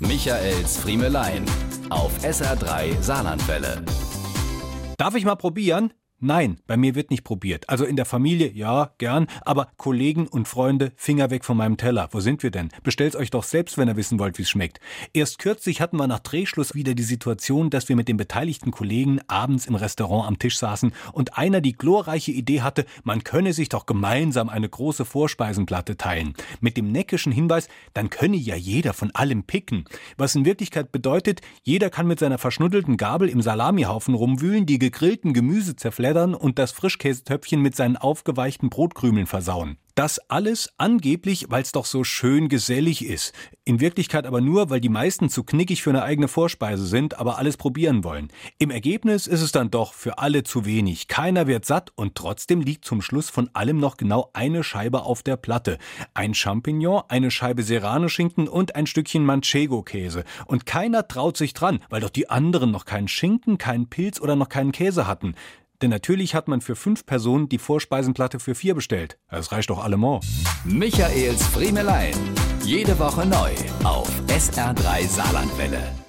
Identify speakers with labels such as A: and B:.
A: Michaels Friemelein auf SR3 Saarlandwelle.
B: Darf ich mal probieren? Nein, bei mir wird nicht probiert. Also in der Familie, ja, gern, aber Kollegen und Freunde, Finger weg von meinem Teller. Wo sind wir denn? Bestellt's euch doch selbst, wenn ihr wissen wollt, wie's schmeckt. Erst kürzlich hatten wir nach Drehschluss wieder die Situation, dass wir mit den beteiligten Kollegen abends im Restaurant am Tisch saßen und einer die glorreiche Idee hatte, man könne sich doch gemeinsam eine große Vorspeisenplatte teilen. Mit dem neckischen Hinweis, dann könne ja jeder von allem picken. Was in Wirklichkeit bedeutet, jeder kann mit seiner verschnuddelten Gabel im Salamihaufen rumwühlen, die gegrillten Gemüse zerfleischen schleddern und das Frischkäsetöpfchen mit seinen aufgeweichten Brotkrümeln versauen. Das alles angeblich, weil es doch so schön gesellig ist. In Wirklichkeit aber nur, weil die meisten zu knickig für eine eigene Vorspeise sind, aber alles probieren wollen. Im Ergebnis ist es dann doch für alle zu wenig. Keiner wird satt und trotzdem liegt zum Schluss von allem noch genau eine Scheibe auf der Platte. Ein Champignon, eine Scheibe Serrano-Schinken und ein Stückchen Manchego-Käse. Und keiner traut sich dran, weil doch die anderen noch keinen Schinken, keinen Pilz oder noch keinen Käse hatten. Denn natürlich hat man für fünf Personen die Vorspeisenplatte für vier bestellt. Das reicht doch allemont.
A: Michaels Friemelein. Jede Woche neu auf SR3 Saarlandwelle.